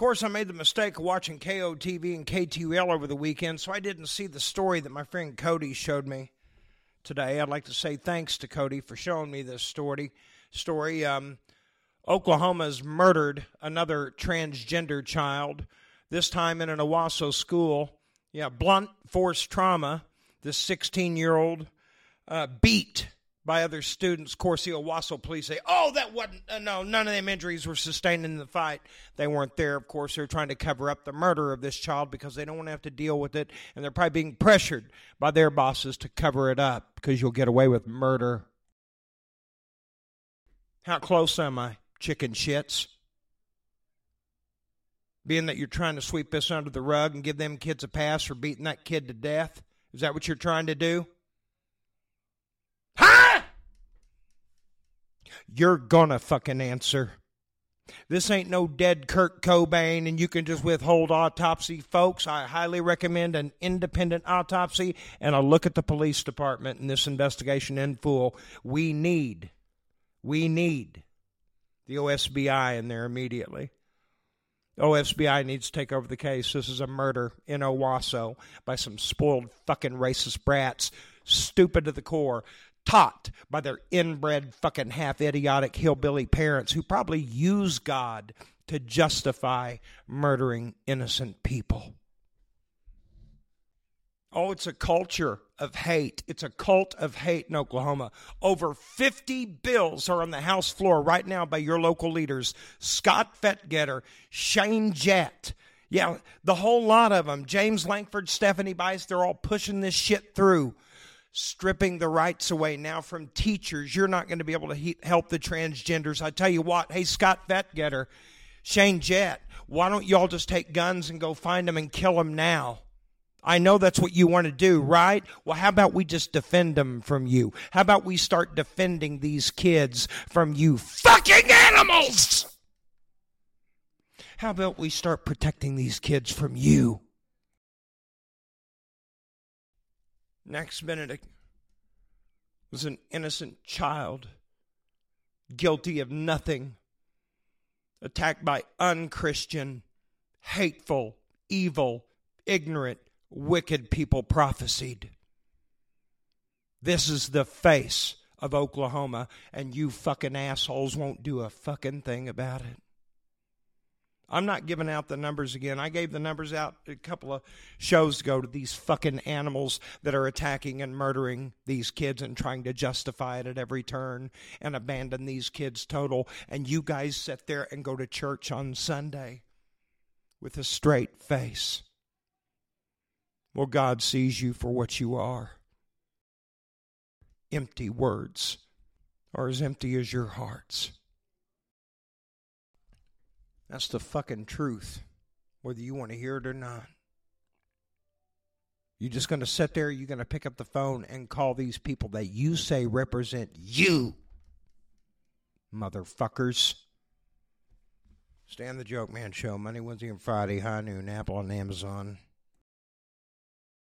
course, I made the mistake of watching KOTV and KTUL over the weekend, so I didn't see the story that my friend Cody showed me today. I'd like to say thanks to Cody for showing me this story. Story. Um, Oklahoma's murdered another transgender child, this time in an Owasso school. Yeah, blunt force trauma. This 16 year old uh, beat by other students. Of course, police say, oh, that wasn't, uh, no, none of them injuries were sustained in the fight. They weren't there. Of course, they're trying to cover up the murder of this child because they don't want to have to deal with it. And they're probably being pressured by their bosses to cover it up because you'll get away with murder. How close am I, chicken shits? Being that you're trying to sweep this under the rug and give them kids a pass for beating that kid to death? Is that what you're trying to do? You're gonna fucking answer. This ain't no dead Kurt Cobain and you can just withhold autopsy, folks. I highly recommend an independent autopsy and a look at the police department in this investigation in full. We need, we need the OSBI in there immediately. OSBI needs to take over the case. This is a murder in Owasso by some spoiled fucking racist brats, stupid to the core, taught by their inbred fucking half idiotic hillbilly parents who probably use God to justify murdering innocent people. Oh, it's a culture of hate. It's a cult of hate in Oklahoma. Over 50 bills are on the House floor right now by your local leaders Scott Fetgatter, Shane Jett. Yeah, the whole lot of them. James Lankford, Stephanie Bice, they're all pushing this shit through, stripping the rights away now from teachers. You're not going to be able to he- help the transgenders. I tell you what, hey, Scott Fetgatter, Shane Jett, why don't y'all just take guns and go find them and kill them now? I know that's what you want to do, right? Well, how about we just defend them from you? How about we start defending these kids from you fucking animals? How about we start protecting these kids from you? Nex Benedict was an innocent child, guilty of nothing, attacked by unchristian, hateful, evil, ignorant, wicked people prophesied. This is the face of Oklahoma, and you fucking assholes won't do a fucking thing about it. I'm not giving out the numbers again. I gave the numbers out a couple of shows ago to these fucking animals that are attacking and murdering these kids and trying to justify it at every turn and abandon these kids total. And you guys sit there and go to church on Sunday with a straight face. Well, God sees you for what you are. Empty words are as empty as your hearts. That's the fucking truth, whether you want to hear it or not. You're just going to sit there, you're going to pick up the phone and call these people that you say represent you, motherfuckers. Stand the Joke Man Show, Monday, Wednesday, and Friday, high noon, Apple and Amazon.